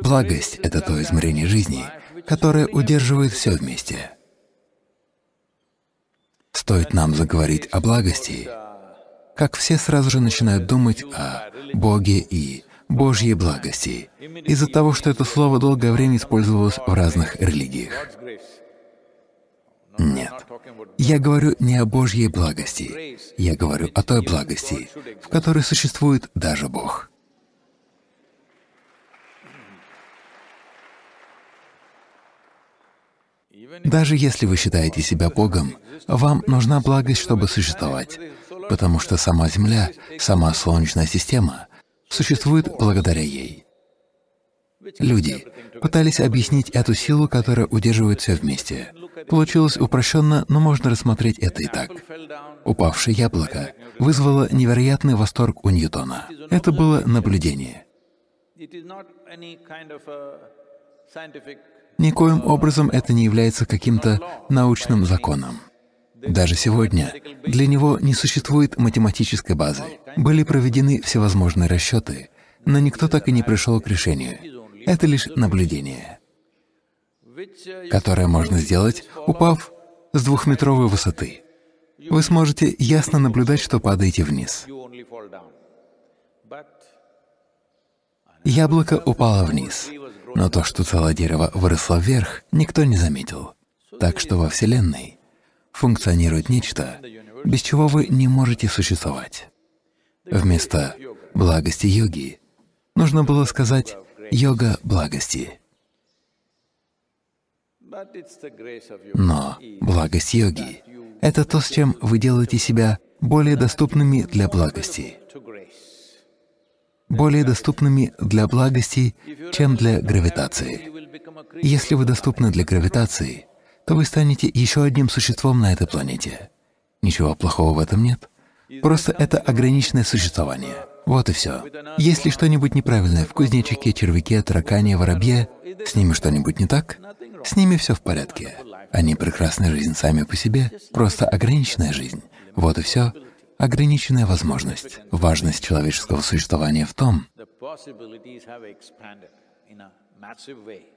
Благость — это то измерение жизни, которое удерживает все вместе. Стоит нам заговорить о благости, как все сразу же начинают думать о Боге и Божьей благости, из-за того, что это слово долгое время использовалось в разных религиях. Нет. Я говорю не о Божьей благости. Я говорю о той благости, в которой существует даже Бог. Даже если вы считаете себя Богом, вам нужна благость, чтобы существовать, потому что сама Земля, сама Солнечная система существует благодаря ей. Люди пытались объяснить эту силу, которая удерживает все вместе. Получилось упрощенно, но можно рассмотреть это и так. Упавшее яблоко вызвало невероятный восторг у Ньютона. Это было наблюдение. Никоим образом это не является каким-то научным законом. Даже сегодня для него не существует математической базы. Были проведены всевозможные расчеты, но никто так и не пришел к решению. Это лишь наблюдение, которое можно сделать, упав с двухметровой высоты. Вы сможете ясно наблюдать, что падаете вниз. Яблоко упало вниз, но то, что целое дерево выросло вверх, никто не заметил. Так что во Вселенной функционирует нечто, без чего вы не можете существовать. Вместо благости йоги нужно было сказать йога благости. Но благость йоги — это то, с чем вы делаете себя более доступными для благости, более доступными для благости, чем для гравитации. Если вы доступны для гравитации, то вы станете еще одним существом на этой планете. Ничего плохого в этом нет. Просто это ограниченное существование. Вот и все. Есть ли что-нибудь неправильное в кузнечике, червяке, таракане, воробье? С ними что-нибудь не так? С ними все в порядке. Они прекрасная жизнь сами по себе, просто ограниченная жизнь. Вот и все. Ограниченная возможность. Важность человеческого существования в том,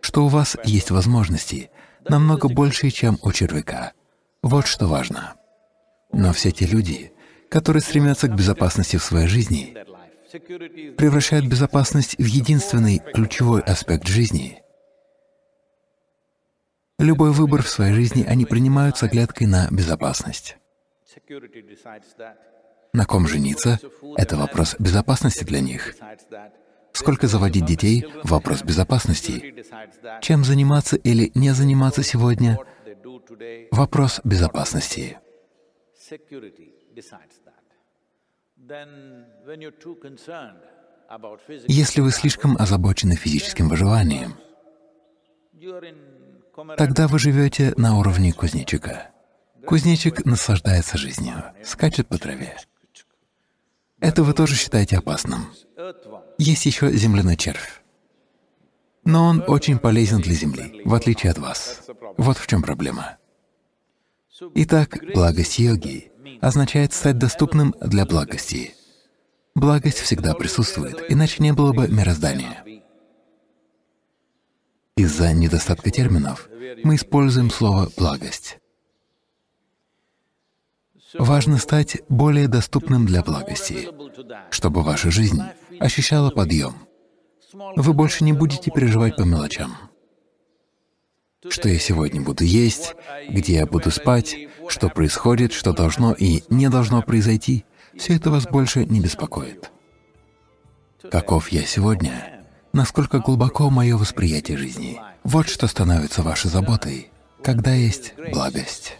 что у вас есть возможности намного большие, чем у червяка. Вот что важно. Но все те люди, которые стремятся к безопасности в своей жизни, превращают безопасность в единственный ключевой аспект жизни. Любой выбор в своей жизни они принимают с оглядкой на безопасность. На ком жениться — это вопрос безопасности для них. Сколько заводить детей — вопрос безопасности. Чем заниматься или не заниматься сегодня — вопрос безопасности. Если вы слишком озабочены физическим выживанием, тогда вы живете на уровне кузнечика. Кузнечик наслаждается жизнью, скачет по траве. Это вы тоже считаете опасным. Есть еще земляной червь. Но он очень полезен для Земли, в отличие от вас. Вот в чем проблема. Итак, благость йоги означает стать доступным для благости. Благость всегда присутствует, иначе не было бы мироздания. Из-за недостатка терминов мы используем слово «благость». Важно стать более доступным для благости, чтобы ваша жизнь ощущала подъем. Вы больше не будете переживать по мелочам. Что я сегодня буду есть, где я буду спать, что происходит, что должно и не должно произойти, все это вас больше не беспокоит. Каков я сегодня? Насколько глубоко мое восприятие жизни? Вот что становится вашей заботой, когда есть благость.